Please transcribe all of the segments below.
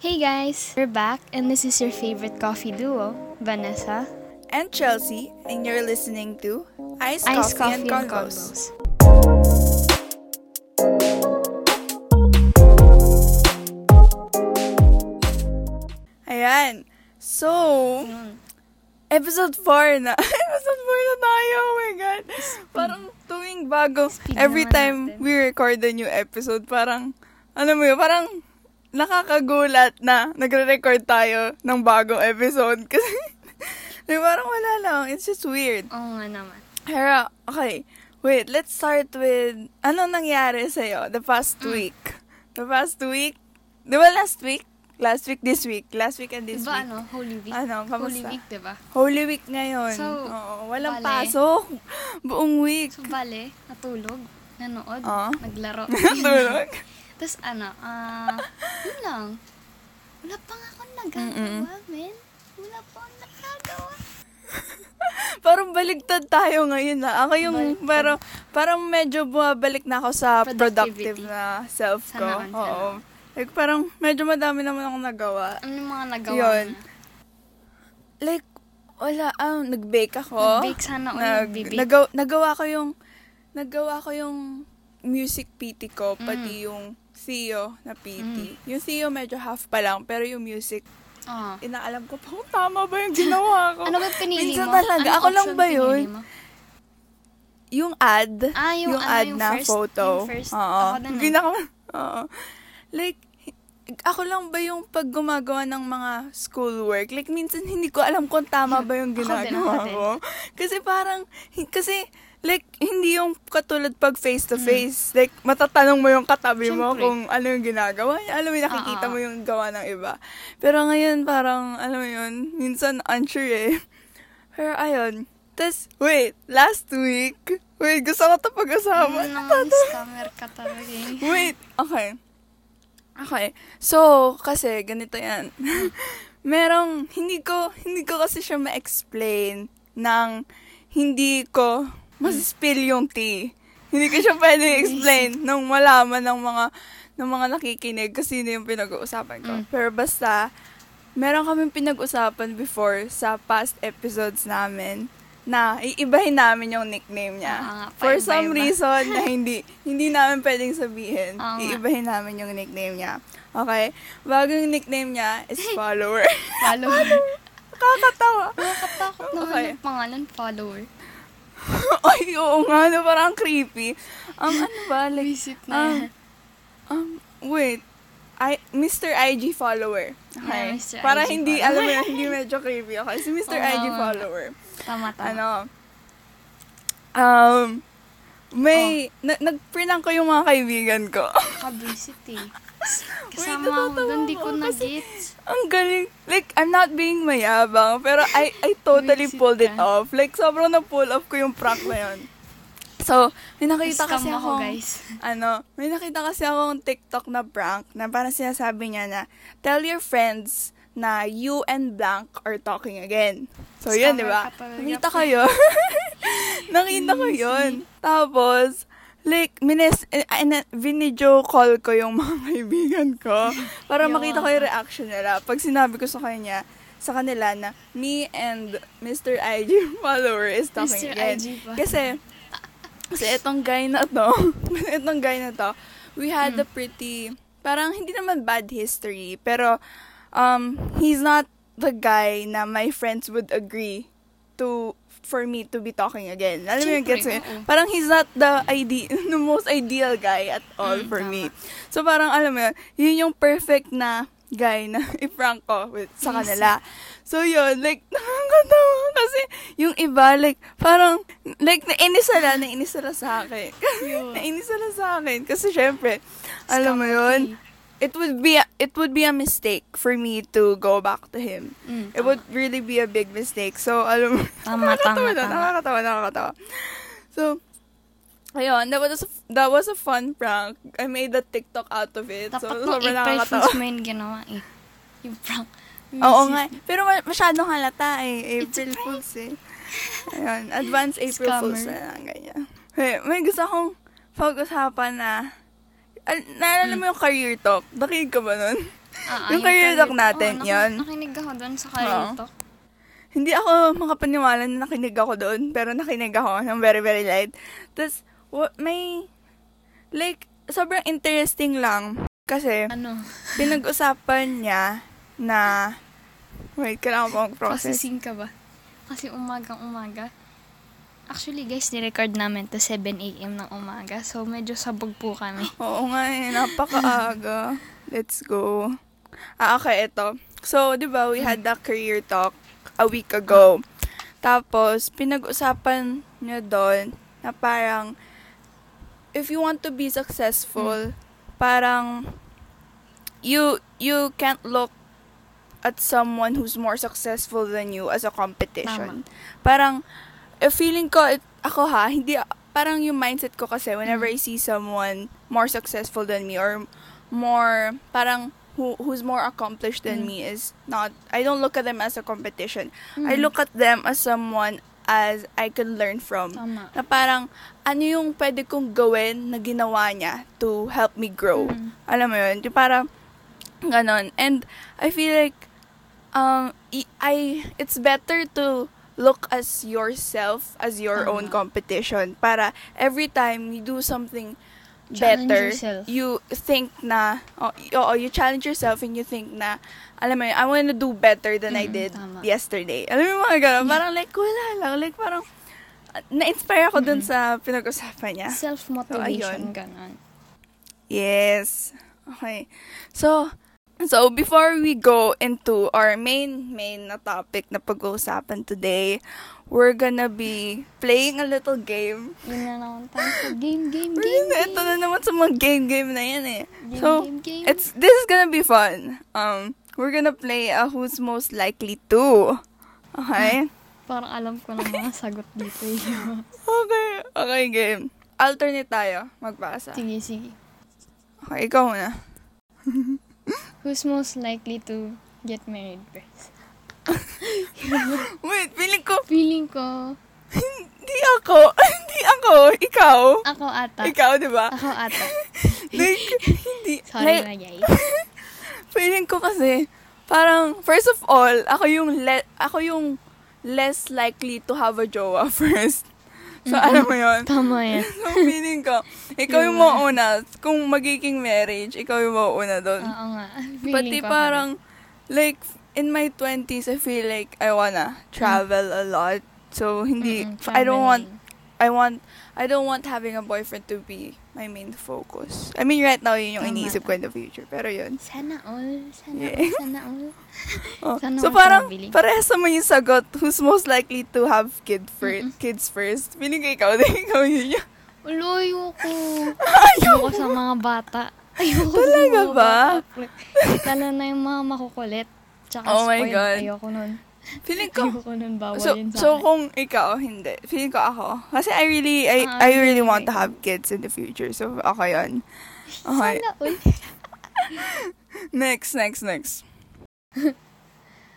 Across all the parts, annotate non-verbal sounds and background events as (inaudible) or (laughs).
Hey guys, we're back and this is your favorite coffee duo, Vanessa, and Chelsea, and you're listening to Ice, Ice Coffee, Coffee, and and. Convos. Ayan. So, Yun. episode 4 na. (laughs) episode 4 na tayo. Oh my God. Parang tuwing bago, Speed every time natin. we record a new episode, parang, ano mo yun, parang nakakagulat na nagre-record tayo ng bagong episode. (laughs) Kasi, like, parang wala lang. It's just weird. Oo nga naman. Pero, okay. Wait, let's start with, ano nangyari sa'yo the past Mm. week? The past week? Di ba last week? Last week, this week. Last week and this Diba week. ano, Holy Week? Ano, Holy kamusta? Week, diba? Holy Week ngayon. So, Oo, walang bale. pasok. (laughs) Buong week. So, bale, natulog, nanood, Oo. naglaro. (laughs) Tulog. Tapos ano, ah, yun lang. Wala pa nga akong nagagawa, men. Wala pa akong nagagawa. (laughs) parang baligtad tayo ngayon na. Ako yung, Baligtad. pero, parang medyo bumabalik na ako sa productive na self ko. Sana, sana. Oo. Like, parang medyo madami naman akong nagawa. Ano yung mga nagawa Yun. na? Like, wala, ah, nag-bake ako. Nag-bake sana o Nag, nag-bake? nagaw, nagawa ko yung, nagawa ko yung music PT ko, Mm. pati yung CEO na PT. Yung CEO medyo half pa lang, pero yung music, Ah. inaalam ko pa (laughs) kung tama ba yung ginawa ko. Ano ba pinili Minsan mo? talaga, Anong ako lang ba yun? mo? Yung ad, Ah, yung, ano, ad yung na first, photo. Yung first, Oo. ako oo. Like, ako lang ba yung pag gumagawa ng mga schoolwork? Like, minsan hindi ko alam kung tama ba yung Ako din, ginagawa ako din. ko. Kasi parang, kasi, like, hindi yung katulad pag face-to-face. Like, matatanong mo yung katabi mo. Siyempre. kung ano yung ginagawa niya. Alam mo, yung nakikita Oo. mo yung gawa ng iba. Pero ngayon, parang, alam mo yun, minsan unsure eh. (laughs) Pero ayun. Tapos, wait, last week, wait, gusto ko ito. Ano naman, scammer ka talaga eh. (laughs) Wait, okay. Okay. So, kasi ganito 'yan. (laughs) Merong hindi ko hindi ko kasi siya ma-explain ng hindi ko mas-spill yung tea. Hindi ko siya pwede explain nung malaman ng mga ng mga nakikinig kasi yun yung pinag-uusapan ko. Mm. Pero basta meron kaming pinag-usapan before sa past episodes namin na iibahin namin yung nickname niya. Nga, For paiba-iba. some reason na (laughs) hindi hindi namin pwedeng sabihin. Nga. iibahin namin yung nickname niya. Okay? Bagong nickname niya is (laughs) follower. Follower. Nakakatawa. Nakakatakot naman Okay. yung pangalan, follower. (laughs) Ay, oo nga, no, parang creepy. Um, ano ba? Like, Visit na um, um, wait. I, Mr. IG follower. Okay. Yeah, Mr. Para IG hindi, follower. alam mo (laughs) hindi medyo creepy. Okay, si Mr. Nga, IG follower. Tama, tama. Ano, um, may, na, nag-prank ko yung mga kaibigan ko. Kabisit eh. (laughs) Kasama natatawa doon, di ko na-gets. Ang galing. Like, I'm not being mayabang, pero I, I totally pulled it off. Like, sobrang na-pull off ko yung prank na yun. So, may nakita Scam kasi ako, ako, guys. (laughs) ano, may nakita kasi akong TikTok na prank na parang sinasabi niya na, tell your friends na you and blank are talking again. So, yun, di ba? Nakita pre. kayo. (laughs) nakita ko yun. Tapos, like, mines, eh, eh, video call ko yung (laughs) mga kaibigan ko para makita ko yung reaction nila. Pag sinabi ko sa kanya, sa kanila na me and Mr. IG follower is talking Mr. again. IG pa. Kasi, kasi itong guy na to, (laughs) itong guy na to, we had Hmm. a pretty, parang hindi naman bad history, pero um, he's not the guy na my friends would agree to for me to be talking again. Alam mo yung gets oo. Parang he's not the ide- (laughs) the most ideal guy at all Mm, for tama. me. So parang alam mo yun, yun yung perfect na guy na (laughs) i-prank ko with, sa kanila. So yun, like, (laughs) nakakatawa kasi yung iba, like, parang, like, nainis sila, nainis sila sa akin. Nainis sila sa akin. Kasi syempre, alam mo yun, it would be a, it would be a mistake for me to go back to him. Mm, It would really be a big mistake. So, alam mo, Tama, nakakatawa tama, na, tama. nakakatawa, nakakatawa. So, ayun, that was a, that was a fun prank. I made a TikTok out of it. Dapat so, sobrang nakakatawa. Fool's mo yun ginawa eh. Yung prank. (laughs) Oo nga. Pero ma- masyadong halata eh. April Fools eh. Ayun, advance April Scammer. Fools na lang, ganyan. Hey, may gusto akong pag-usapan na, al- naalala mo yung career talk? Nakinig ka ba nun? Ah, (laughs) Yung career talk natin, Oo, yun. Nakinig ako doon sa career Oo. talk. Hindi ako makapaniwala na nakinig ako doon, pero nakinig ako ng very, very light. Tapos, wa- may, like, sobrang interesting lang. Kasi, Ano? (laughs) pinag-usapan niya na, wait, kailangan ko mag-process. Processing ka ba? Kasi umagang umaga. Actually guys, ni-record namin to 7 a.m. ng umaga. So medyo sabog po kami. (laughs) Oo nga eh, napakaaga. Let's go. Ah, okay, ito. So, di ba, we had the career talk a week ago. Tapos, pinag-usapan niya doon na parang, if you want to be successful, parang, you, you can't look at someone who's more successful than you as a competition. Parang, eh, feeling ko, it- ako ha, hindi, parang yung mindset ko kasi, whenever I see someone more successful than me, or more, parang, who, who's more accomplished than Mm. me is not, I don't look at them as a competition. I Mm. look at them as someone as I can learn from. Tama. Na parang, ano yung pwede kong gawin na ginawa niya to help me grow. Mm. Alam mo yun? Yung parang, ganon. And, I feel like, um, i- I, it's better to look as yourself as your own Tama. competition. Para, every time you do something Challenge better, yourself. you think na, oh, oo, you challenge yourself and you think na, alam mo yun, I want to do better than I Mm, did tama. yesterday. Alam mo mga ganon? Parang like, wala lang. Like, parang, uh, na-inspire ako dun sa pinag-usapan niya. Self-motivation, So, ayun. ganon. Yes. Okay. So, so before we go into our main main na topic na pag-uusapan today, we're gonna be playing a little game. Yun na naman tayo sa game, game, We're game, gonna, ito na naman sa mga game-game na yan eh. Game, so, game, game. it's this is gonna be fun. Um, we're gonna play a who's most likely to. Okay? (laughs) Parang alam ko na mga sagot dito. eh. (laughs) okay. Okay, game. Alternate tayo. Magbasa. sige, sige. Okay, ikaw muna. (laughs) Who's most likely to get married first? (laughs) Wait, feeling ko, Feeling ko, hindi ako. (laughs) Hindi ako. Ikaw. ako ata. Ikaw, di ba? Ako ata. (laughs) like, hindi. Sorry like, na, yay. feeling ko kasi, parang, first of all, ako yung, le- ako yung less likely to have a jowa first. So, Mm-mm. alam mo yun? Tama yan. (laughs) So, feeling ko, ikaw yung mauuna. Kung magiging marriage, ikaw yung mauuna doon. Oo nga. Pati (laughs) Feeling ko ako parang, like, in my 20s, I feel like I wanna travel a lot. So, hindi, Mm-mm, I don't want. I want, I don't want having a boyfriend to be my main focus. I mean, right now, yun yung Tama, iniisip ko in the future. Pero yun. Sana all. Sana Yeah. all. Sana all. (laughs) (laughs) Oh. Sana So, all parang, parehas naman yung sagot, who's most likely to have kid fir- Mm-mm. kids first. Feeling ko ikaw, din (laughs) ikaw yun yun. Ulo, ayoko. Ayoko sa mga bata. Ayoko Talaga sa mga ba? Lalo na yung mga makukulit. Tsaka Oh my spoiled. God. Ayoko nun. Feeling ko, Ayoko nun. Bawal so, yun sa so akin. kung ikaw, hindi. Feeling ko ako. Kasi I really, I, Ah, I really okay, want to have kids in the future. So, ako yun. Okay. Sana all. (laughs) Next, next, next. (laughs)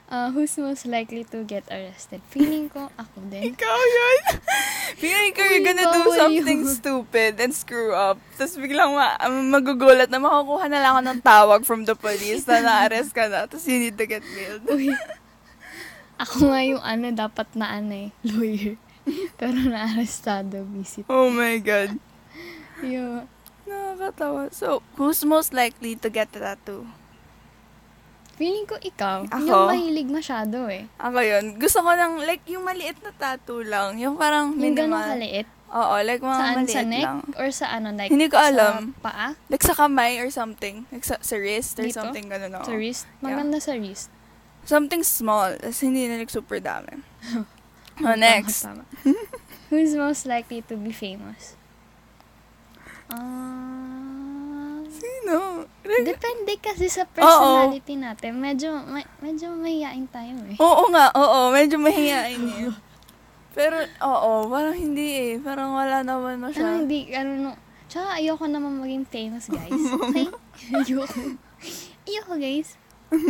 Uh, who's most likely to get arrested? Feeling ko, ako din. Ikaw yun. (laughs) Feeling ko you're Uy, gonna do bawal something yun. stupid and screw up. Tapos biglang ma- um, magugulat na makakuha na lang ako ng tawag from the police na na-arrest ka na. Tapos you need to get bailed. Uy. Ako nga yung ano, dapat na ano eh, lawyer. (laughs) Pero na-arrestado, visit. Oh my God. Yo. Nakakatawa. So, who's most likely to get a tattoo? Feeling ko ikaw. Ako? Yung mahilig masyado eh. Ako yun. Gusto ko ng, like, yung maliit na tattoo lang. Yung parang Yung ganun minimal. kaliit. Oo, like mga Saan? maliit Sa neck? lang. Or sa ano? Like, Hindi ko alam. Sa paa? Like sa kamay or something. Like sa, sa wrist or Dito? something ganun. oo. Sa wrist? Maganda sa wrist. Something small. Tapos hindi na like super dami. (laughs) oh, next. Tama, tama. Who's most likely to be famous? Ah... Sino? Like, depende kasi sa personality natin. Medyo, may, medyo mahihain tayo eh. oo nga, oo. Medyo mahihain eh. Pero, oo, parang hindi eh. Parang wala naman na siya. hindi, ano, no. Tsaka ayoko naman maging famous, guys. (laughs) Okay? ayoko. Ayoko, guys.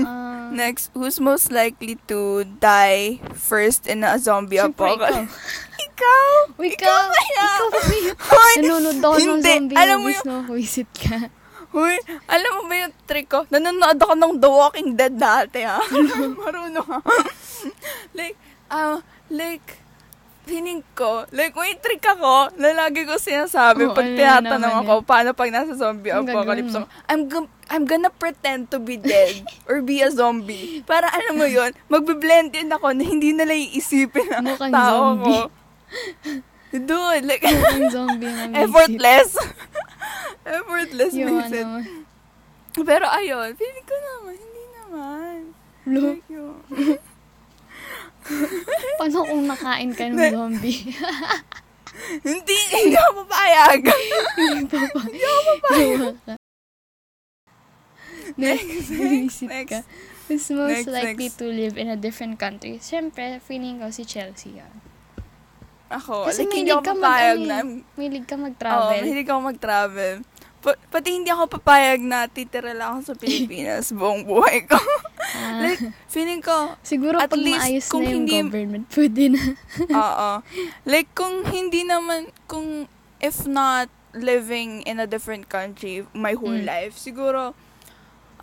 Ah, Next, who's most likely to die first in a zombie apocalypse? (laughs) Ikaw! Ikaw! kaya! Ikaw ba yun? (laughs) Hoy! Nanonood ako ng zombie alam mo movies, yung- no? Visit ka. Huy, alam mo ba yung trick ko? Nanonood ako ng The Walking Dead dati, ha? (laughs) Marunong ha? like, ah, like, feeling ko, like, may trick ako na lagi ko sinasabi Oo, pag ano tinatanong ako, paano pag nasa zombie apocalypse ako, I'm, gu- I'm gonna pretend to be dead or be a zombie. Para alam mo yon magbe-blend in ako na hindi nila iisipin na Mukhang tao zombie. ko. (laughs) Dude, like, Yung zombie (laughs) na effortless. (laughs) effortless Yung makes it. Pero ayun, feeling ko naman, hindi naman. lo, Like yun. paano kung nakain ka ng zombie? hindi, hindi ako papayag. Hindi ako papayag. Next, next, next. Who's most Next, likely next. to live in a different country? Siyempre, feeling ko si Chelsea yan. Ako, Kasi like, hindi ako ka papayag mag, na, ano, eh, mahilig ka Oo, mag-travel. mahilig ako mag-travel. Pa- pati hindi ako papayag na titira lang ako sa Pilipinas (laughs) buong buhay ko. Ah, like, feeling ko, siguro at pag least maayos kung na yung hindi- government, pwede na. (laughs) oo. Like, kung hindi naman, kung if not living in a different country my whole Mm. life, siguro,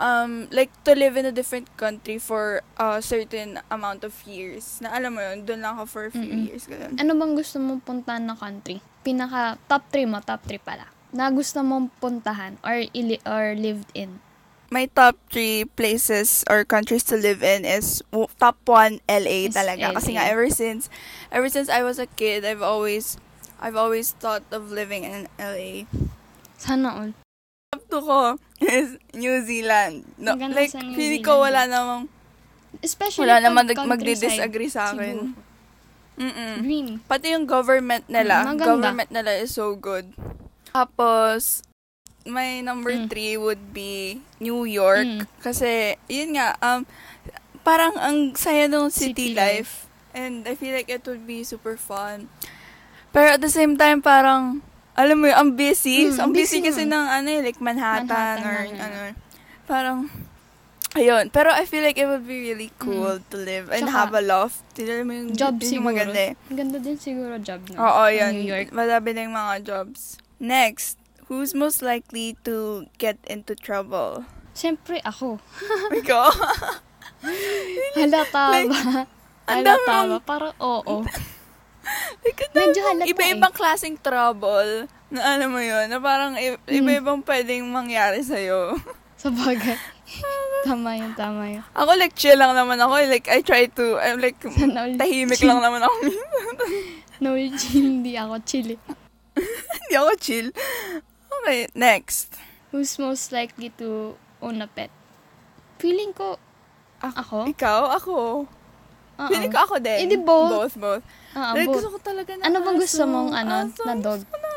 um, like, to live in a different country for a certain amount of years. Na alam mo yun, doon lang ako for a few Mm-mm. years. Ganun. ano bang gusto mong puntahan na country? Pinaka, top 3 mo, top 3 pala. Na gusto mong puntahan or, ili- or lived in. My top three places or countries to live in is top one LA Is talaga kasi LA. nga ever since ever since I was a kid I've always I've always thought of living in LA. Sana all. Two ko is New Zealand. No, Ang ganda like sa New feeling ko Zealand wala namang Especially wala pag naman nag- countryside, magdi-disagree sa akin. siguro. Mm. Green. Pati yung government nila, Mm, maganda. government nila is so good. Tapos my number Mm. three would be New York. Mm. Kasi, yun nga, um, parang ang saya ng City city, life. And I feel like it would be super fun. Pero at the same time, parang, alam mo yun, ang busy. Mm, so, ang busy, busy kasi ng, ano eh, like Manhattan, Manhattan, or, ano, ano, parang, ayun. Pero I feel like it would be really cool to live and Mm. Tsaka, have a loft. Tignan mo yung, Job yun yung siguro. maganda eh. Ganda din siguro job na. Oo, yun. New York. Madami na yung mga jobs. Next, who's most likely to get into trouble? Siyempre ako. (laughs) Ikaw? Halata Like, ba? Halata ba? Parang oo. (laughs) Medyo halata eh. Iba-ibang klaseng trouble. Na alam mo yun, na parang Hmm. iba-ibang pwedeng mangyari sa'yo. (laughs) Sa bagay. (laughs) tama yun, tama yun. Ako like chill lang naman ako. Like I try to, I'm like, (laughs) Sana tahimik chill. lang naman ako. No, chill. Hindi ako chill. eh. Hindi ako chill. Okay, next. Who's most likely to own a pet? Feeling ko, ako? Ikaw? Ako? Oo. Feeling ko ako din. Eh, di both. Both, both. Like, both. gusto ko talaga na Ano bang gusto aso. mong, ano, Aso, na dog? gusto na.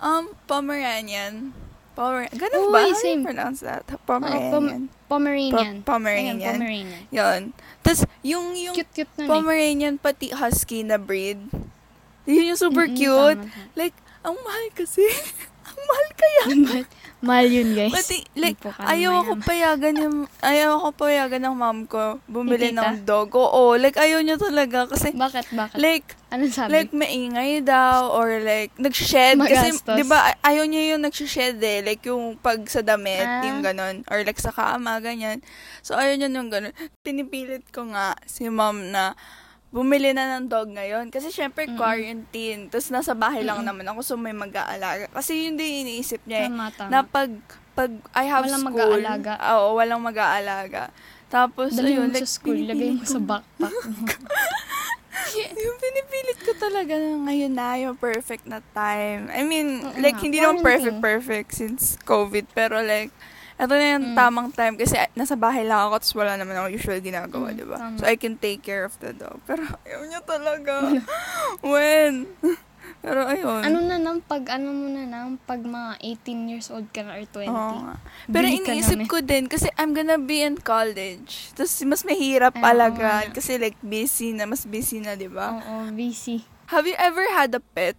Um, Pomeranian. Pomer Ganun Uy, ba? How do same. you pronounce that? Pomeranian. Pom- Pomeranian. Po- Pomeranian. Ayan, Pomeranian. Yun. Tapos, yung, yung Cute-cute na eh. Pomeranian pati husky na breed. Yun yung super Mm-mm, cute. tama. Like, ang mahal kasi. (laughs) ang mahal kaya. (laughs) Mahal- Mahal yun, guys. Pati, like, ayaw ako payagan yung, ayaw ako payagan ng mom ko bumili ng dog. Oo, like, ayaw niya talaga. Kasi, Bakit, bakit? like, Anong sabi? like, maingay daw, or like, nag-shed. Kasi, Magastos. di ba, ay- ayaw niya yung nag-shed eh. Like, yung pag sa damit, Ah. yung ganon. Or like, sa kama, ganyan. So, ayaw niya yung ganon. Pinipilit ko nga si mom na, bumili na ng dog ngayon. Kasi syempre, Mm-mm. quarantine. Tapos nasa bahay lang Mm-mm. naman ako, so may mag-aalaga. Kasi yun din iniisip niya eh Tama, tama. na pag pag I have Walang school, mag-aalaga. Oo, walang mag-aalaga. Tapos, Dali ayun, mo like, sa school, lagay mo sa backpack (laughs) yung pinipilit ko talaga na ngayon na yung perfect na time. I mean, Oo like, nga, hindi naman quarantine. perfect, perfect since COVID. Pero like, ito na yung Mm. tamang time kasi nasa bahay lang ako tapos wala naman ako usual ginagawa, Mm, di ba? So, I can take care of the dog. Pero ayaw niya talaga. (laughs) When? (laughs) Pero ayun. ano na nang pag, ano mo na nang pag mga 18 years old ka na or 20. Oo nga. Pero Bili iniisip ko din, kasi I'm gonna be in college. Tapos mas mahirap Ay, alagaan. nga. Kasi like, busy na, mas busy na, di ba? Oo, busy. Have you ever had a pet?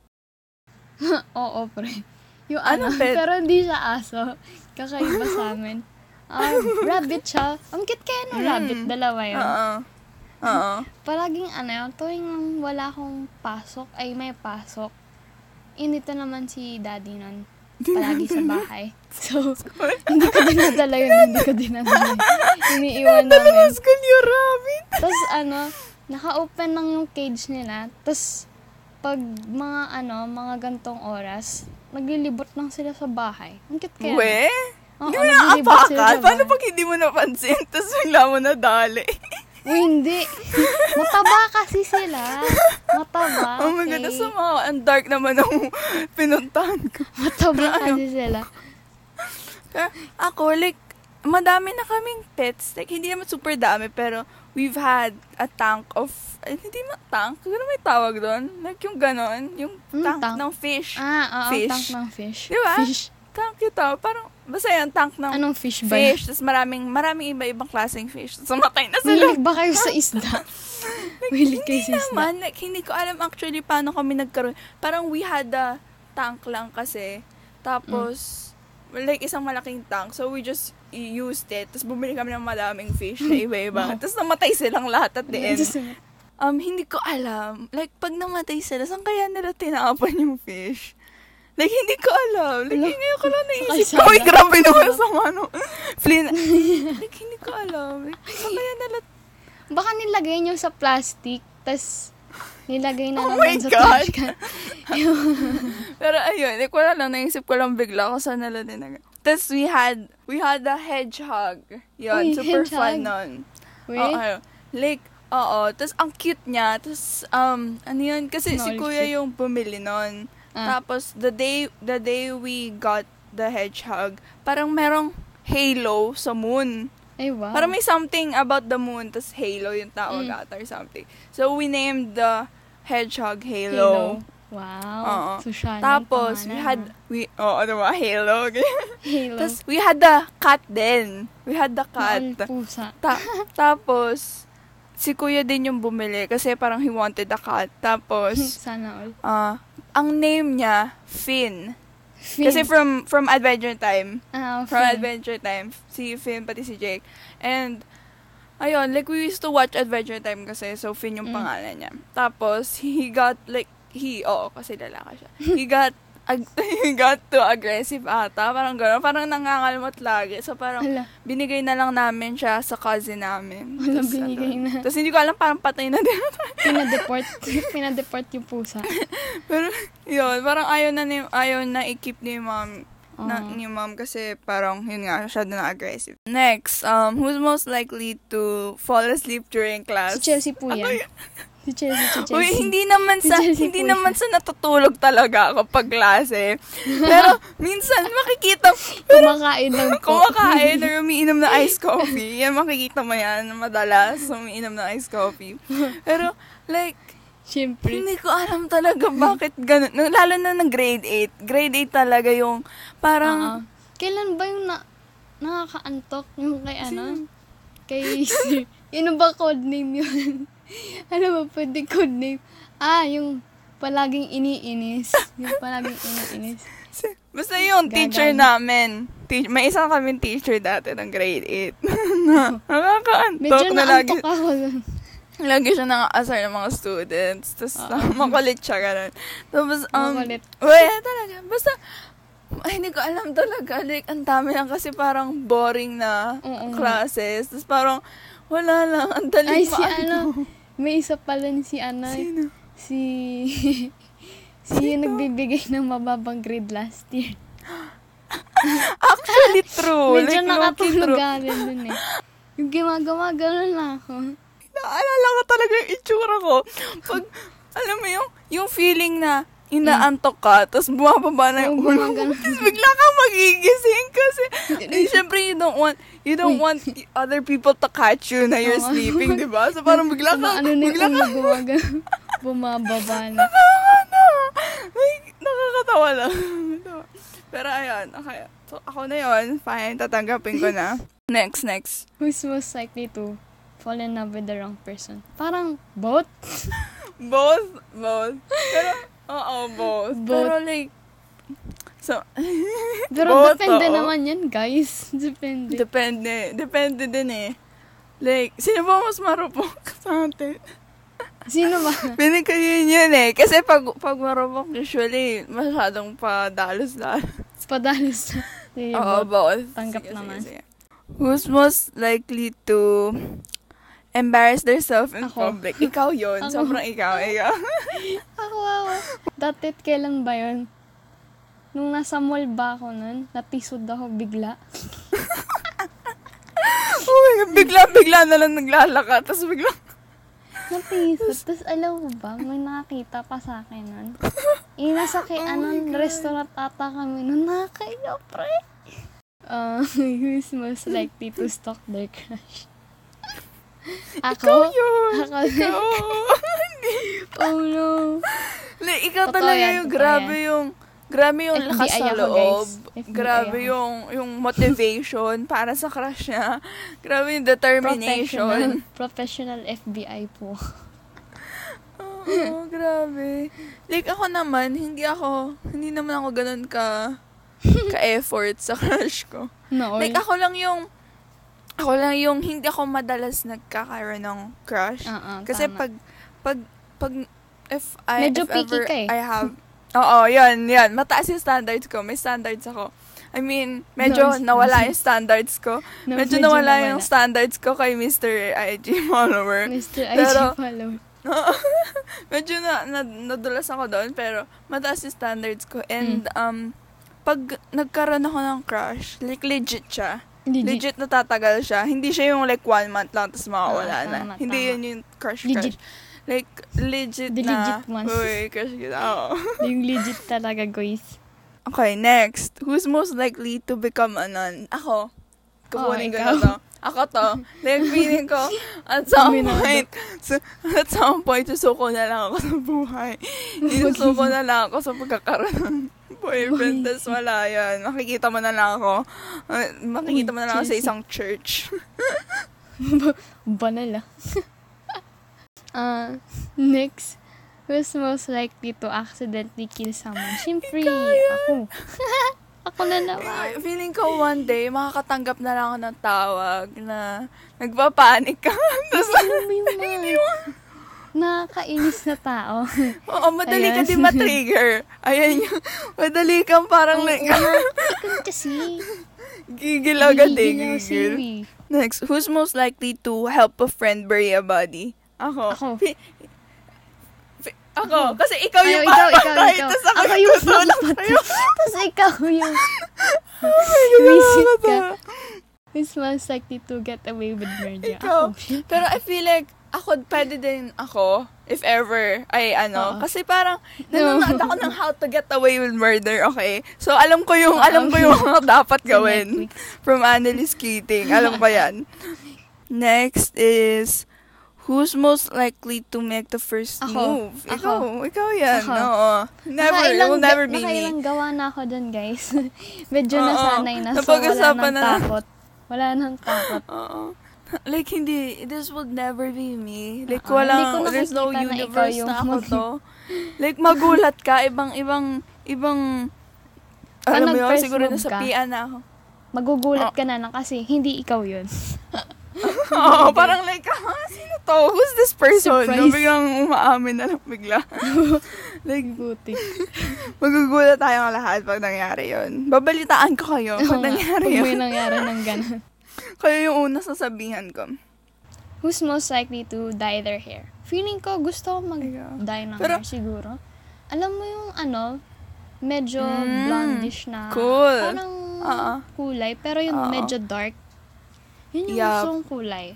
(laughs) Oo, pre. Yung Anong ano, pet? pero hindi siya aso. Kakaiba sa amin. (laughs) Ah, rabbit siya. Ang cute kaya ng Mm. rabbit. Dalawa yun. Oo. Oo. Palaging ano yun, tuwing wala akong pasok, ay may pasok, inito naman si daddy nun. palagi sa bahay. (laughs) So, hindi ko dinadala yun, hindi ko dinadala. Iniiwan Dala namin. sa school yung rabbit. Tapos ano, naka-open lang yung cage nila. Tapos, pag mga ano, mga gantong oras, naglilibot lang sila sa bahay. Ang cute kaya. We? Oo, Hindi mo sa Paano bahay. pag hindi mo napansin, (laughs) tapos bigla mo nadali? Uy, hindi. Mataba kasi sila. Mataba. Oh my God, okay? tas mga, ang dark naman ng pinuntahan ko. Mataba kasi sila. Ako, like, madami na kaming pets. Like, hindi naman super dami, pero we've had a tank of, ay, hindi na tank, ano may tawag doon? Like, yung ganon, yung Hmm, tank, tank? ng fish. Ah, oo, Fish. tank ng fish. Di ba? Fish. Tank yung tawag, parang, basta yan, tank ng Anong fish ba fish. Tapos maraming, maraming iba-ibang klaseng fish. Tapos matay na sila. Mahilig ba kayo sa (laughs) isda? (laughs) Mahilig kayo sa isda? naman, like, hindi ko alam actually paano kami nagkaroon. Parang we had a tank lang kasi. Tapos, like, isang malaking tank. So, we just used it. Tapos, bumili kami ng madaming fish na iba-iba. (laughs) Tapos, namatay silang lahat at the end. Um, hindi ko alam. Like, pag namatay sila, saan kaya nila tinapon yung fish? Like, hindi ko alam. Like, Ala, ngayon ko lang naisip ko. Uy, grabe naman sa ano. Flin. (laughs) like, hindi ko alam. Like, saan kaya nila Baka nilagay nyo sa plastic, tas nilagay na Oh dun sa God. trash can. (laughs) Pero ayun, like, wala lang, naisip ko lang bigla kung saan nila din. Tapos we had, we had a hedgehog. Yun, Uy, super hedgehog. fun nun. Uy, Oo. Like, oo. Tapos ang cute niya. Tapos, um, ano yun, kasi si Small kuya cute. yung bumili nun. Ah. Tapos, the day, the day we got the hedgehog, parang merong halo sa moon. Ay wow. Parang may something about the moon, tapos halo yung tawag Mm. ata or something. So, we named the hedgehog Halo. Halo. Wow. Oo. Social Tapos, we had, we, oh, ano ba, Halo. (laughs) Halo. Tapos, we had the cat din. We had the cat. pusa. Ta- tapos, si kuya din yung bumili kasi parang he wanted a cat. Tapos, (laughs) Sana all. ah, ang name niya, Finn. Fin. Kasi from from Adventure Time. ah, From. Adventure Time. Si Finn, pati si Jake. And, ayun, like, we used to watch Adventure Time kasi, so Finn yung Mm. pangalan niya. Tapos, he got, like, he, oo, kasi lalaki siya. He got, ag- (laughs) got too aggressive ata. Parang gano'n. Parang nangangalmot lagi. So, parang, Hala, binigay na lang namin siya sa cousin namin. Wala, Tas, binigay ano, na. Tapos hindi ko alam, parang patay na din. (laughs) pinadeport. pinadeport yung pusa. Pero, yun, parang ayaw na, ni, ayaw na i-keep ni mom na, Oo. ni mom kasi parang, yun nga, siya na aggressive. Next, um, who's most likely to fall asleep during Si class? Chelsea po yan. Si Chelsea, si Chelsea. Uy, hindi naman Si sa Chelsea hindi po naman sa natutulog talaga ako pag klase. Pero minsan makikita Kumakain lang po. kumakain or (laughs) umiinom ng iced coffee. Yan makikita mo yan madalas umiinom ng iced coffee. Pero like Siyempre. hindi ko alam talaga bakit ganun. Lalo na ng grade 8. Grade 8 talaga yung parang Oo. Kailan ba yung na, nakakaantok? Yung kay ano? Kay si... (laughs) Yun ba code name yun? (laughs) ano ba pwede code name? Ah, yung palaging iniinis. Yung palaging iniinis. basta yung Gagan. teacher namin. Te- may isang kaming teacher dati ng grade 8. (laughs) na nakakaantok Medyo na lagi. naantok ako. Lagi siya naka-asar ng mga students. Tapos, Oo. (laughs) makulit siya, ganun. Tapos, um, Makulit. Wala talaga. Basta, ay, hindi ko alam talaga. Like, ang dami lang kasi parang boring na Oo. classes. Tapos parang, wala lang. Ang daling Ay, si ano, may isa pala ni si ano, Sino? si... (laughs) si yung nagbibigay ng mababang grade last year. (laughs) Actually, true. Medyo like, nakatulog rin dun eh. Yung gumagawa, gano'n lang ako. Naalala ko talaga yung itsura ko. Pag, alam mo yung, yung feeling na inaantok ka, tapos bumababa na yung ulo. Tapos bigla kang magigising kasi, eh, syempre, you don't want, you don't want other people to catch you na you're sleeping, (laughs) di ba? So, parang bigla kang, ano na bigla kang. Bumababa na. ano, like, nakakatawa lang. (laughs) Pero ayun, okay. So, ako na yon Fine, tatanggapin ko na. (laughs) Next, next. Who's most likely to fall in love with the wrong person? Parang both. Both, both. Pero, oo, both. Both. Pero like, so, (laughs) Pero both, depende oo. naman yan, guys. (laughs) Depende. Depende. Depende din eh. Like, sino ba mas marupok (laughs) sa atin? Sino ba? Pinikayin yun eh. Kasi pag, pag marupok, usually, masyadong pa dalos-dalos. Padalos. Sige, Oo, both. Tanggap Sige, sige, naman. sige. Who's most likely to embarrass themselves in Ako. public? Ikaw yun. Ako. Sobrang ikaw. ikaw. (laughs) Ako, ako. Datit kailan ba yun? Nung nasa mall ba ako nun, natisod ako bigla. (laughs) oh my God, bigla-bigla na lang naglalaka. Tapos bigla, Natisod. Tapos alam mo ba, may nakakita pa sa akin nun. (laughs) Eh, nasa kay Oh anong restaurant ata kami nun. Nakakaya, pre. Uh, who's most likely to stalk their crush? Ikaw Ako? yun. Ako Ikaw. (laughs) Oh no. like, ikaw Totoo talaga yan, yung grabe yan. yung Grabe yung FBI lakas sa loob. guys. Grabe ako. yung yung motivation para sa crush niya. (laughs) Grabe yung determination. Professional, (laughs) professional FBI po. Oo, grabe. Like, ako naman, hindi ako, hindi naman ako ganun ka, ka-effort sa crush ko. No. Like, ako lang yung, ako lang yung, hindi ako madalas nagkakaroon ng crush. Oo, Kasi tama. pag, pag, pag, if I, Medyo if picky ever ka eh. I have, (laughs) oo, yan, yan. Mataas yung standards ko. May standards ako. I mean, medyo No, nawala (laughs) yung standards ko. No, medyo, nawala, yung standards ko kay Mr. IG (laughs) follower. Mr. IG Pero- follower. medyo na, na nadulas ako doon pero mataas yung standards ko and Mm. um pag nagkaroon ako ng crush like legit siya Legit. legit na tatagal siya hindi siya yung like one month lang tapos mawawala Oo, na tama, hindi tama. yun yung crush Legit. crush like legit The na legit ones. uy crush kita (laughs) oo Yung legit talaga, guys. okay next who's most likely to become a nun ako kukunin ko Oh, ikaw. na to ako to like feeling ko (laughs) at some Aminado. point (laughs) so, at some point susuko na lang ako sa buhay susuko na lang ako sa pagkakaroon ng boyfriend tas wala yan makikita mo na lang ako uh, makikita mo na lang ako sa isang church (laughs) Banal ah. Uh, (laughs) next, who's most likely to accidentally kill someone? Siyempre, ako. (laughs) ako na naman. feeling ko one day makakatanggap na lang ako ng tawag na nagpapanik ka tas Alam mo nakakainis na tao. (laughs) Oo, madali ka Ayan. din ma-trigger. Ayan yung, madali kang parang Ay, Ikaw kasi. gigil agad eh, Gigil ako gigil. eh. Next, who's most likely to help a friend bury a body? Ako. Ako. Fi- fi- ako. Kasi ikaw Ayaw, yung ikaw, ikaw, tas Ako yung tutulong sa'yo. (laughs) Tapos ikaw yung Oh Visit ka. Who's most likely to get away with murder. Ikaw. Ako. Pero I feel like, ako, pwede din ako, if ever, ay ano, Oo. kasi parang, No. nanonood ako ng how to get away with murder, okay? So, alam ko yung, Oo. alam ko yung mga dapat gawin. From Annalise Keating. Alam ko yan. Next is, who's most likely to make the first Ako. move? Ako. Ikaw. Ikaw yan. Ako. Oo. Never. Nakailang will never be me. nakailang gawa na ako dun, guys. (laughs) Medyo Oo. nasanay na. So, wala nang na. takot. Wala nang takot. Oo. (laughs) Like, hindi, this would never be me. Like, ko walang, there's no na universe yung na, ako mag- to. Like, magulat ka, ibang, ibang, ibang, Pag alam mo yun, siguro move nasa ka, PIA na ako. Magugulat Oh. ka na lang kasi hindi ikaw yun. (laughs) Oo, parang like, ah, sino to? Who's this person? Surprise. Na biglang umaamin na lang bigla. (laughs) like, Buti. magugulat tayong lahat pag nangyari yon. Babalitaan ko kayo pag nangyari Pag may yun. nangyari ng ganun. Kayo yung una sasabihan ko. Who's most likely to dye their hair? Feeling ko gusto ko mag-dye ng Pero- hair siguro. Alam mo yung ano, medyo Mm, blondish na. cool. Parang Oo. kulay, pero yung Oo. medyo dark. Yun yung Yup. gusto kong kulay.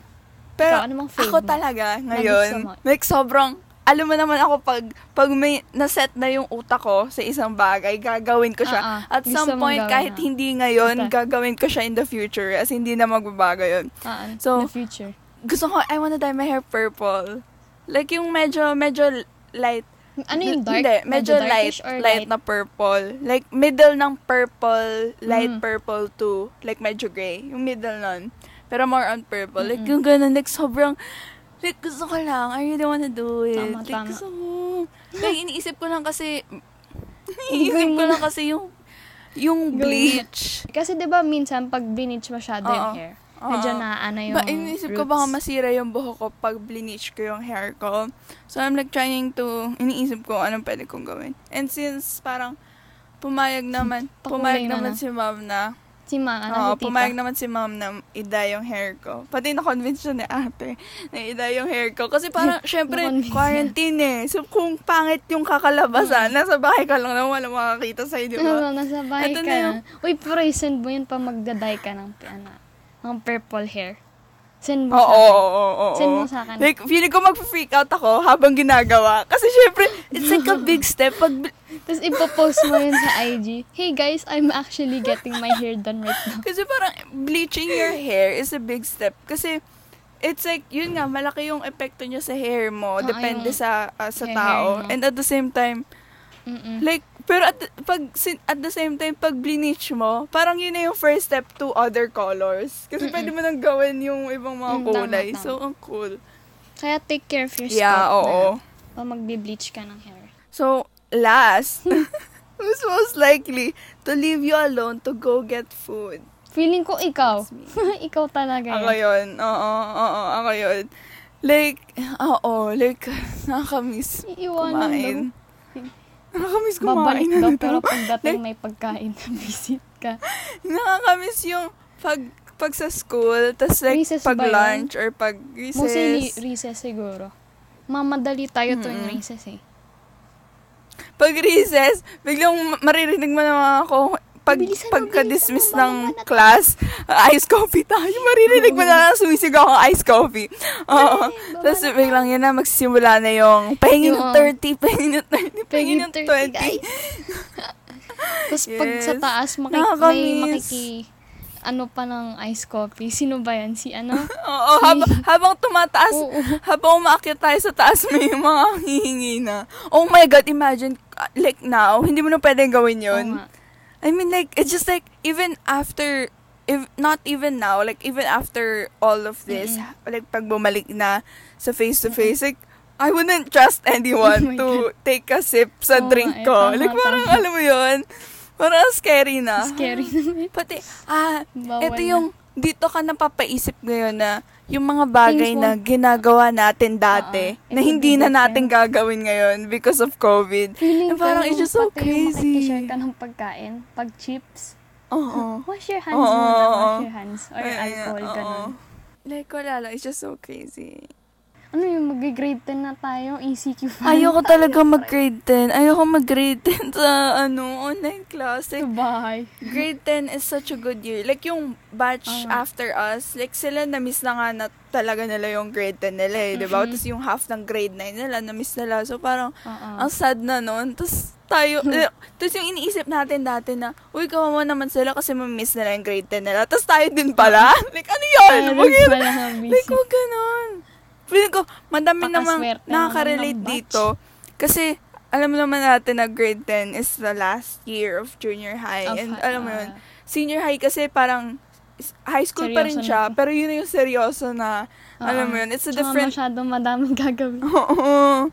Pero Ikaw, ano ako mo? talaga ngayon, like sobrang, alam mo naman ako pag, pag may naset na yung utak ko sa isang bagay, gagawin ko siya. Ah. At Gusto some point, kahit ah. hindi ngayon, Basta. gagawin ko siya in the future. As hindi na magbabago yun. Ah, So, in the future. Gusto ko, I wanna dye my hair purple. Like yung medyo, medyo light. Ano yung dark? Hindi, medyo light, or light, na purple. Like, middle ng purple, light Mm. purple to, like, medyo gray. Yung middle nun. Pero more on purple. Like, Mm-mm. yung ganun, like, sobrang, like, gusto ko lang. I really wanna do it. Tama, like, tama. gusto ko. Like, iniisip ko lang kasi, (laughs) iniisip ko lang kasi yung, yung bleach. Kasi 'di ba minsan pag bleach masyado yung Oo. hair, medyo Oo. naano yung Ba, iniisip ko roots. baka masira yung buhok ko pag bleach ko yung hair ko. So, I'm like trying to, iniisip ko anong pwede kong gawin. And since parang, pumayag naman, Pakulay pumayag na naman na. si ma'am na, Si Ma, ano, Oo, si tita. pumayag naman si ma'am na ida yung hair ko. Pati na-convince siya ni ate na ida yung hair ko. Kasi parang, (laughs) syempre, Na-convince quarantine eh. So, kung pangit yung kakalabasan, nasa bahay ka lang naman, wala makakita sa'yo, di Ano, ba? nasa bahay Ito ka na na. yung- Uy, pero send mo yun pa magdaday ka ng, ano, ng purple hair. Send mo Oo, sa oo, akin. oo, oo. Send mo sa akin. Like, feeling ko mag-freak out ako habang ginagawa. Kasi syempre, it's like a (laughs) big step. Pag, Tapos ipopost mo yun sa IG. Hey guys, I'm actually getting my hair done right now. Kasi parang bleaching your hair is a big step. Kasi it's like, yun nga, malaki yung epekto niya sa hair mo. Oo, depende sa ah, sa hair tao. And at the same time, Mm-mm. like, pero at, pag, at the same time, pag bleach mo, parang yun na yung first step to other colors. Kasi Mm-mm. pwede mo nang gawin yung ibang mga Mm, tama, kulay. tama. So, ang cool. Kaya take care of your Yeah, scalp oo. na. Pa magbe-bleach ka ng hair. So, last, (laughs) who's most likely to leave you alone to go get food? Feeling ko ikaw. (laughs) Ikaw talaga Ako yun. yun. Oo, oo, ako yun. Like, oo, like, (laughs) nakakamiss Iiwanan kumain. Nakakamiss Babalik kumain. daw, Ano pero pagdating may pagkain na (laughs) visit ka. nakakamiss yung pag pag sa school, tas like Recess pag ba yun? lunch or pag Mostly recess. recess siguro. Mamadali tayo tuwing recess eh. Pag recess, biglang ma- maririnig mo naman ako pag pagka-dismiss ng class, uh, (laughs) ice coffee tayo. Maririnig mo na lang sumisigaw ako ice coffee. Oo. Tapos biglang yun na magsimula na yung pahingin ng Yung- 30, pahingin ng 30, pahingin ng 30, 20. guys. (laughs) Tapos pag sa taas, maki- may makiki ano pa ng ice coffee. Sino ba yan? Si ano? (laughs) Oo, habang, habang tumataas, Oo. habang umaakyat tayo sa taas, may mga hihingi na. Oh my God, imagine, like now, hindi mo na pwedeng gawin yun. Oo nga. I mean, like, it's just like, even after, if not even now, like, even after all of this, Mm-mm. like, pag bumalik na sa face-to-face, like, I wouldn't trust anyone (laughs) Oh to take a sip sa Oo drink eh, ko. tama, like, parang, tama. alam mo yun, parang scary na. Scary (laughs) naman. Pati, ah, Bawal ito na. yung, dito ka napapaisip ngayon na, yung mga bagay na ginagawa natin dati, Oo, na hindi na natin gagawin ngayon because of COVID. Feeling Na parang it's just so pati yung crazy. makikishare ka ng pagkain. Pag chips. Oo. (laughs) Wash your hands Oo, muna. Wash your hands. Or alcohol, ganun. Like, wala lang. It's just so crazy. Ano yung mag-grade 10 na tayo? ECQ fan? Ayoko talaga mag-grade 10. Ayoko mag-grade 10 sa, ano, online class. Like, bahay. grade 10 is such a good year. Like, yung batch Oo. after us, like, sila na-miss na nga na talaga nila yung grade 10 nila eh, di ba? Mhm. Tapos yung half ng grade 9 nila, na-miss nila. So, parang, Oo. ang sad na nun. Tapos, tayo, eh, tapos yung iniisip natin dati na, uy, kawawa naman sila kasi ma-miss nila yung grade 10 nila. Tapos tayo din pala. (laughs) like, ano yun? Wag yun. Like, wag ganon. Feeling ko, madami namang nakaka-relate dito. Kasi, alam mo naman natin na grade 10 is the last year of junior high. Of, And alam mo yun, ah, senior high kasi parang high school pa rin Seryoso siya, na. pero yun yung seryoso na, oo. alam mo yun, it's a Tsaka different, masyadong madaming (laughs) gagawin. oo.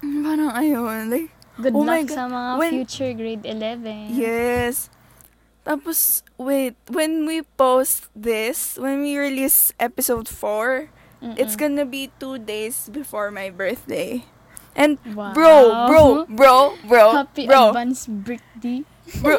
Parang ayun, like, Good Oh luck sa mga When- future grade 11. Yes. Tapos, wait, when we post this, when we release episode 4, Mm-mm. it's gonna be two days before my birthday. And, Wow. bro, bro, bro, bro, Happy bro, advance birthday. bro,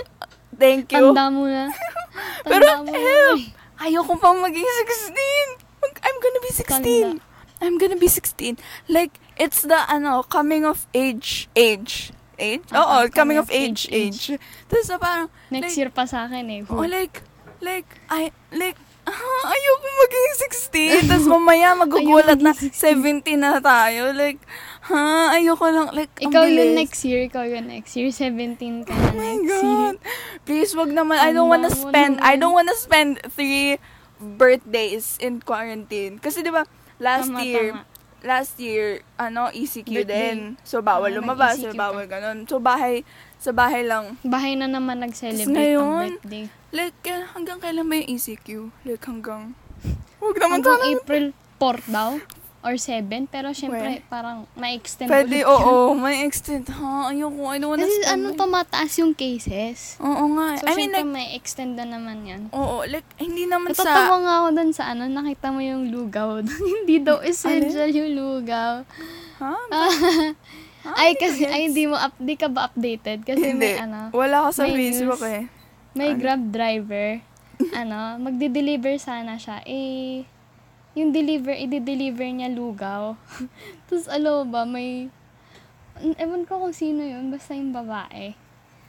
thank you. Tanda mo na. (laughs) Pero, Tanda mo na. help! Ayoko pang maging 16. Mag- I'm gonna be 16. Tanda. I'm gonna be 16. Like, it's the, ano, coming of age, age. Age? Ah, Oo, ah, coming of age, age. Tapos na parang, Next like, year pa sa akin eh. Oh, like, like, I, like, ah, ayoko maging 16. Tapos mamaya (laughs) magugulat na maging 17 na tayo. Like, ha, ayoko lang, like, Ikaw bilis. next year, ikaw yun next year. 17 ka na Oh my next year. God. Please, wag naman. I don't wanna spend, I don't wanna spend three birthdays in quarantine. Kasi di ba last Tama, year, tama. last year, ano, ECQ Birthday. din. So, bawal Ah, lumabas, so, bawal ganun. So, bahay, sa bahay lang. Bahay na naman nag-celebrate ngayon, ng birthday. Like, kaya- hanggang kailan ba yung ECQ? Like, hanggang, wag naman Hanggang sana. April 4 daw. Or 7. Pero syempre, Well, parang na-extend ulit Pwede, yun. oo, may extend. Ha, ayoko, I don't wanna Kasi ano, tumataas yung cases. Oo nga. So, I mean, like, may extend na naman yan. oo, like, hindi naman Natatawa sa, nga ako dun sa ano, nakita mo yung lugaw. (laughs) Hindi daw essential yung lugaw. ha? Ah, (laughs) ay, hindi ko kasi, ay, hindi mo, up, di ka ba updated? Kasi Hindi. may, ano, Wala ako sa may Facebook news. eh. may Ano? grab driver, ano, magde-deliver sana siya. Eh, yung deliver, i-deliver niya lugaw. (laughs) Tapos, alo ba, may, ewan ko kung sino yun, basta yung babae.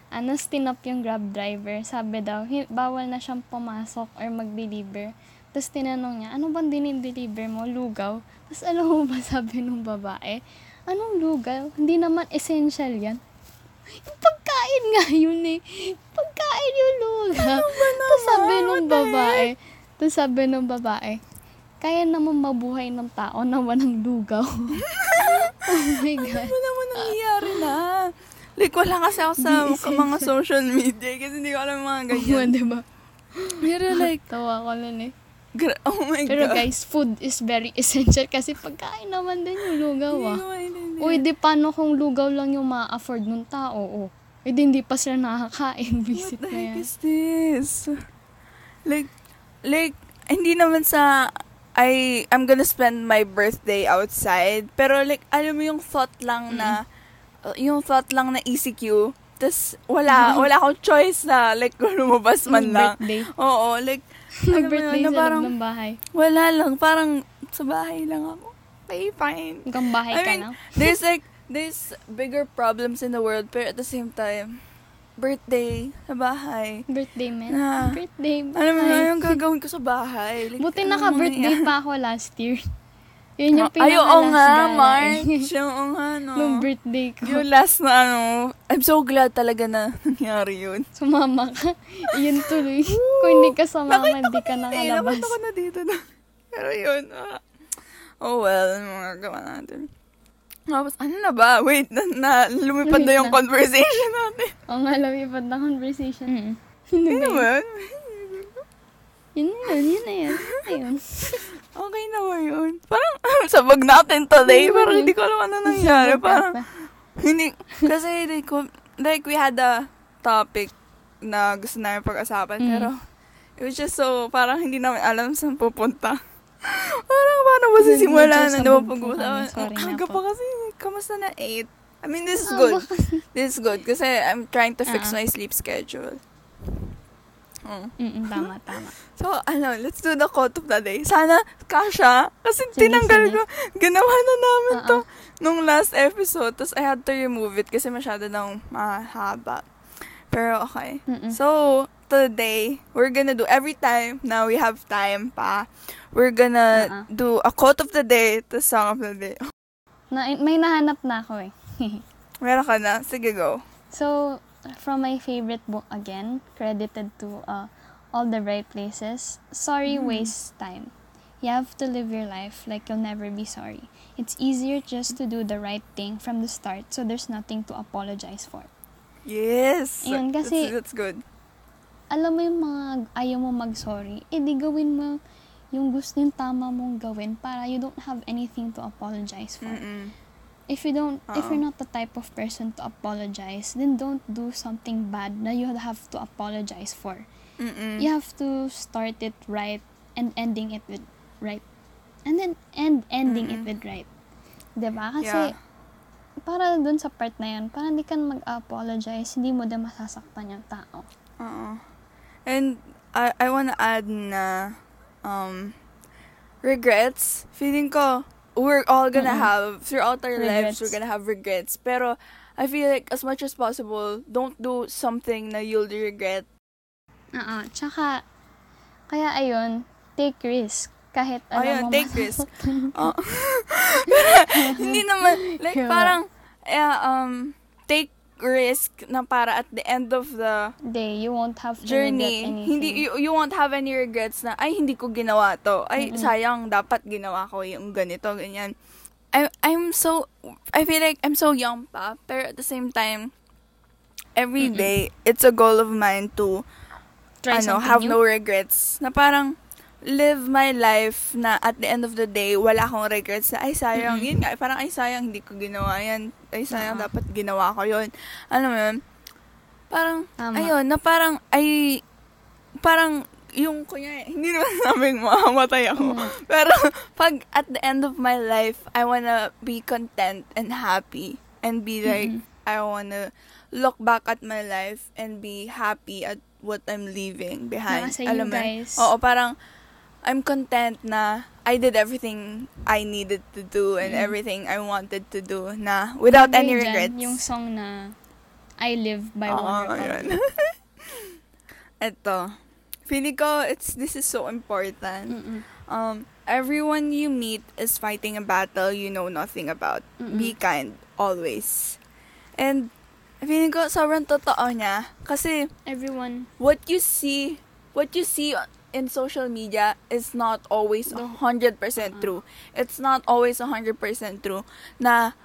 Ano, stinop yung grab driver. Sabi daw, bawal na siyang pumasok or mag-deliver. Tapos tinanong niya, ano bang dinideliver mo? Lugaw? Tapos alam mo ba (laughs) sabi nung babae, anong lugaw? Hindi naman essential yan. Yung pagkain nga (laughs) yun eh. Pagkain yung lugaw. Tapos sabi nung babae, tapos sabi nung babae, kaya naman mabuhay ng tao na walang lugaw. (laughs) oh my God. Ano naman nangyayari na? Like, wala kasi ako sa Di mga social media kasi hindi ko alam mga Oo, ganyan. diba? Pero like, Tawa ko nun eh. Gra- (laughs) oh my Pero God. guys, food is very essential kasi pagkain naman din yung lugaw ah. Uy, di paano kung lugaw lang yung ma-afford ng tao? Oh. Eh, di hindi pa sila nakakain. Visit What the heck is this? Like, like, hindi naman sa, I, I'm gonna spend my birthday outside. Pero like, alam mo yung thought lang na, uh, yung thought lang na ECQ, tas wala, wala akong choice na, like, (laughs) lumabas man lang. birthday. Oo, like, alam mo Mag-birthday yun, na sa parang, loob ng bahay. wala lang, parang, sa bahay lang ako. Okay, fine. Hanggang bahay I ka mean, na. there's like, there's bigger problems in the world, pero at the same time, birthday, sa bahay. Birthday, man. Ah. Birthday, bahay. Alam mo na, yung gagawin ko sa bahay. Like, Buti naka-birthday pa ako last year. Yun yung Ay, oo pinaka-last nga, March. (laughs) Oo nga, no. Nung birthday ko. Yung last na ano, I'm so glad talaga na (laughs) nangyari yun. Sumama ka. Yun tuloy. Kung hindi ka sumama, hindi ka nakalabas. nakita ko na dito (laughs) na. Pero yun, ah. oh well, ano mga gawa natin. Tapos, ano na ba? Wait, na, na lumipad na yung na. conversation natin. Oo nga, lumipad na conversation. Mm. Yun Ano na ba? yun. Yun na yun, yun na yun. Yun na yun. Okay na ba yun? Parang, (laughs) sabag natin today. Parang yun? hindi ko alam ano nangyari. Parang, hindi, kasi like, like we had a topic na gusto namin pag-usapan. Mm. Pero, it was just so, parang hindi namin alam saan pupunta. (laughs) parang, paano ba Medyo sisimula na diba na aga pa kasi, kamusta na 8? I mean, this is good. This is good kasi I'm trying to fix Ah. my sleep schedule. Mm, tama, tama. (gasps) So, ano, let's do the quote of the day. Sana, kasha. Kasi Sige, tinanggal sige. ko. Ginawa na namin Oo. to nung last episode. Tapos, I had to remove it kasi masyado nang mahaba. Pero, okay. Mm-mm. So, today, we're gonna do, every time na we have time pa, we're gonna Oo. do a quote of the day, the song of the day. Na, may nahanap na ako eh. (laughs) Meron ka na? Sige, go. So, from my favorite book again, credited to uh, All the Right Places, Sorry Mm. Wastes Time. You have to live your life like you'll never be sorry. It's easier just to do the right thing from the start so there's nothing to apologize for. Yes! Ayun, kasi- that's, that's good. Alam mo yung mga ayaw mo mag-sorry, eh di gawin mo yung gusto yung tama mong gawin para you don't have anything to apologize for. Mm-mm. If you don't, if Oo. you're not the type of person to apologize, then don't do something bad na you have to apologize for. Mm-mm. You have to start it right and ending it with right. And then end ending it Mm-mm. with right. 'Di ba? Kasi Yeah. para dun sa part na yun, para hindi ka na mag-apologize, hindi mo din masasaktan yung tao. Oo. And I I wanna add na um regrets. Feeling ko we're all gonna Mm-mm. have throughout our lives Regrets. we're gonna have regrets. Pero I feel like as much as possible, don't do something na you'll regret. Oo. Tsaka, kaya ayun, take risk. Kahit alam Ayun, mo take risk. Oh. (laughs) (laughs) Hindi naman like Yeah. parang yeah, um risk na para at the end of the Day, you won't have to journey, hindi you, you won't have any regrets na ay hindi ko ginawa to. Ay Mm-mm. sayang dapat ginawa ko yung ganito ganyan. I I'm so I feel like I'm so young pa, pero at the same time every Mm-mm. day it's a goal of mine to Try ano, have new. no regrets. Na parang live my life na at the end of the day, wala akong regrets na, ay sayang, Mm-mm. yun nga, parang ay sayang, hindi ko ginawa yan. Ay sayang, Oo. dapat ginawa ko yun. Alam mo yun? Parang, Tama. ayun, na parang, ay, parang, yung, kunya, (laughs) hindi naman sabing mamamatay ako. Mm. Pero, pag at the end of my life, I wanna be content and happy and be like, Mhm. I wanna look back at my life and be happy at what I'm leaving behind. Nasa Alam mo? guys. Oo, parang I'm content na I did everything I needed to do and Mm. everything I wanted to do na without Bagay any dyan, regrets. Yung song na I Live by Oo, yun. (laughs) Ito. Feeling ko, it's, this is so important. Mm-mm. Um, everyone you meet is fighting a battle you know nothing about. Mm-mm. Be kind, always. And, feeling ko, sobrang totoo niya. Kasi, Everyone, what you see, what you see in social media is not always No. 100% Uh-uh. true. It's not always 100% true. Na,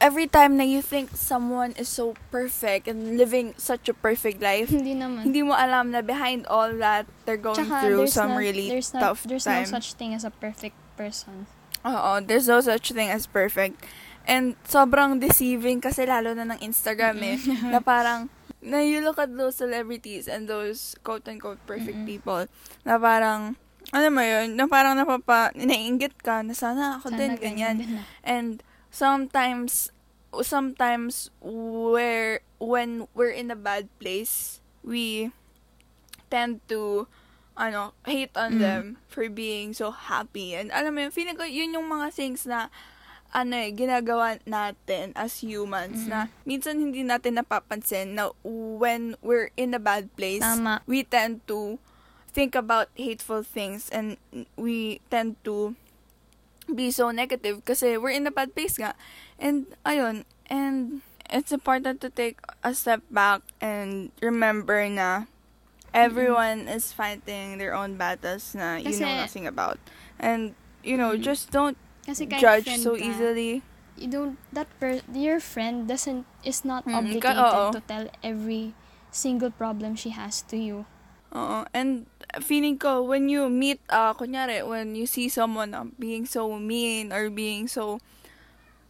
every time na you think someone is so perfect and living such a perfect life, hindi naman. hindi mo alam na behind all that, they're going Tsaka, through there's some not- really there's not, tough There's time. no such thing as a perfect person. Oo, there's no such thing as perfect. And sobrang deceiving kasi lalo na ng Instagram eh. na (laughs) parang, na you look at those celebrities and those quote-unquote perfect Mm-mm. people, na parang, ano mo yun, na parang napapa, naiingit ka na sana ako Sana din, ganyan. na. And sometimes, sometimes where when we're in a bad place, we tend to ano, hate on Mm. them for being so happy. And alam mo yun, feeling ko yun yung mga things na ano eh, ginagawa natin as humans Mm. na minsan hindi natin napapansin na when we're in a bad place, Tama. we tend to think about hateful things and we tend to be so negative kasi we're in a bad place nga. And, ayun, and it's important to take a step back and remember na everyone is fighting their own battles na you know nothing about. And, you know, Mm. just don't Kasi kahit judge friend so ka, easily. You don't, that per, your friend doesn't, is not Mm, ka- obligated oo. to tell every single problem she has to you. Oo. And feeling ko, when you meet, uh, kunyari, when you see someone uh, being so mean or being so,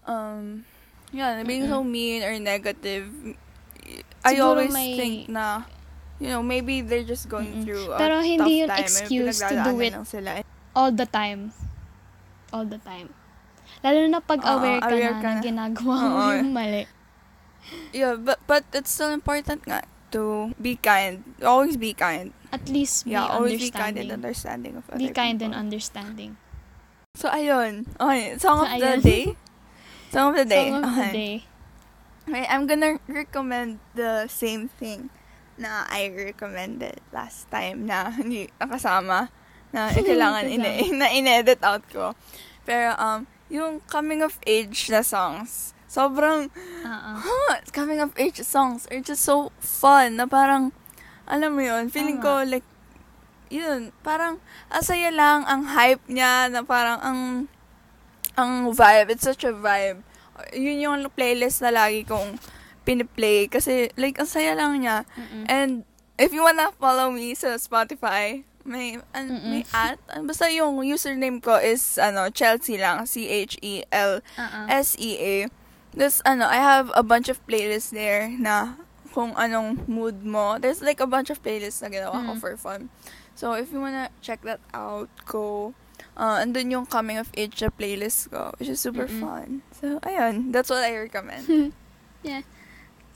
um, yeah, being so mean or negative, I Siguro always may- think na, you know, maybe they're just going Mm-mm. through a Pero hindi tough yun time. excuse to do it. Sila. All the time. All the time. Lalo na pag Oo, aware ka aware na, ka na na. ginagawa mo Oo. yung mali. Yeah, but, but it's still important nga to be kind. Always be kind. At least be Yeah, always be kind and understanding of other Be kind and people. understanding. So, ayun. Okay, song So, of the ayun. day. (laughs) Song of the day. Song of the Okay. day. Okay, I'm gonna recommend the same thing na I recommended last time na (laughs) hindi nakasama na kailangan ine (laughs) na in-edit out ko. Pero um yung coming of age na songs, sobrang Oo. huh, coming of age songs are just so fun na parang alam mo yun, feeling ko like yun, parang asaya lang ang hype niya na parang ang ang vibe, it's such a vibe. Yun yung playlist na lagi kong piniplay kasi like ang saya lang niya. Mm-mm. And if you wanna follow me sa Spotify, may an, Mm-mm. may at basta yung username ko is ano Chelsea lang, C H E L Oo. S E A. This ano, I have a bunch of playlists there na kung anong mood mo. There's like a bunch of playlists na ginawa ko Mm. for fun. So if you wanna check that out, go. Uh, andun yung coming of age na playlist ko, which is super Mm-mm. fun. So, ayun. That's what I recommend. (laughs) yeah.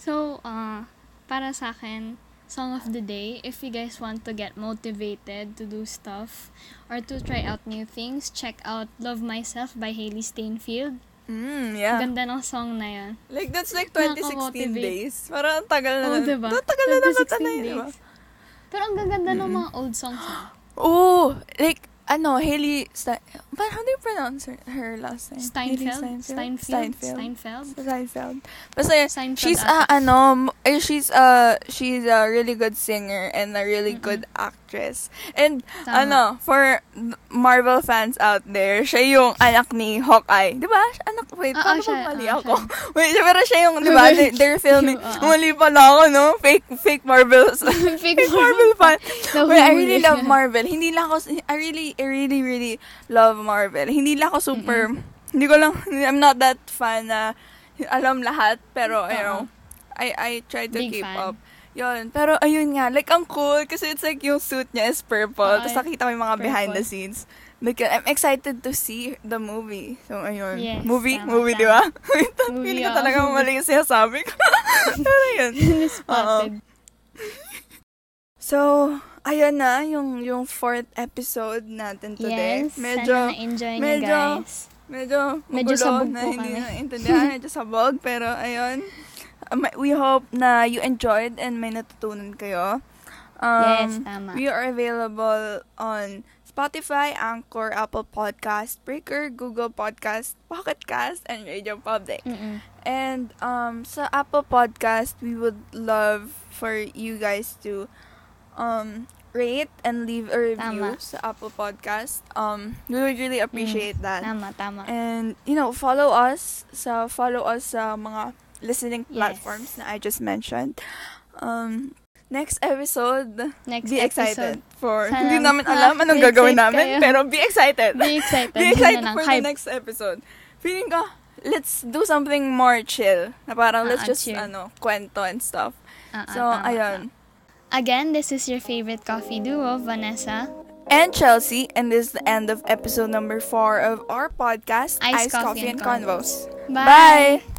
So, uh, para sa akin, song of the day, if you guys want to get motivated to do stuff or to try out new things, check out Love Myself by Hailey Steinfeld. Mm, yeah. Ganda ng song na yan. Like, that's like 2016 Nakaka-motivate. days. Parang ang tagal na. Na- diba? Ang tagal na naman 2016 na yun, diba? Pero ang gaganda ng mga old songs. (gasps) Oh, like, ano, Haley, Ste- but how do you pronounce her, her last name? Steinfeld? Steinfeld? Steinfeld. Steinfeld? Steinfeld. Basta, Steinfeld she's a, ata. ano, eh, she's a, she's a really good singer and a really Mm-mm. good actress. And, Tama. ano, for Marvel fans out there, siya yung anak ni Hawkeye. Di ba? Anak, wait, Oo, paano siya, ba mali oo, ako? siya. (laughs) Wait, pero siya yung, di ba, they, they're filming, (laughs) Oo. mali pala ako, no? Fake, fake Marvels. (laughs) Fake fake Marvel fan. Wait, I really love Marvel. Hindi lang ako, I really, I really, really love Marvel. Hindi lang ako super, hindi ko lang, I'm not that fan na alam lahat, pero, you know, I, I try to Big keep fan. up. Yun. Pero, ayun nga, like, ang cool, kasi it's like, yung suit niya is purple, tapos nakita mo yung mga behind the purple. scenes. because I'm excited to see the movie. So, ayun. Yes, movie? tama, movie, di ba? (laughs) Movie, Feeling ko talaga mali yung sinasabi ko. (laughs) Pero yun. Spotted. (laughs) So, ayun na, yung, yung fourth episode natin today. Yes, medyo, sana niyo medyo- guys. medyo, Medyo sabog na po hindi kami. naintindihan. medyo sabog, pero ayun. Um, we hope na you enjoyed and may natutunan kayo. Um, yes, tama. We are available on Spotify, Anchor, Apple Podcast, Breaker, Google Podcast, Pocket Cast, and Radio Public. Mm-mm. And um, sa Apple Podcast, we would love for you guys to um, rate and leave a review Tama. sa Apple Podcast. Um, we would really appreciate that. Tama, tama. And, you know, follow us sa follow us sa mga listening Yes. platforms na I just mentioned. Um, next episode, Next be excited episode. for Sana hindi namin alam anong (laughs) gagawin namin, kayo. pero be excited. Be (laughs) excited. be excited na for Hype. the next episode. Feeling ko, let's do something more chill. Na parang let's Ah, just, chill. ano, kwento and stuff. Ah, So, tama, ayun. tama. Again, this is your favorite coffee duo, Vanessa. And Chelsea, and this is the end of episode number four of our podcast, Ice Ice Coffee Coffee, and and Convos. Bye! Bye!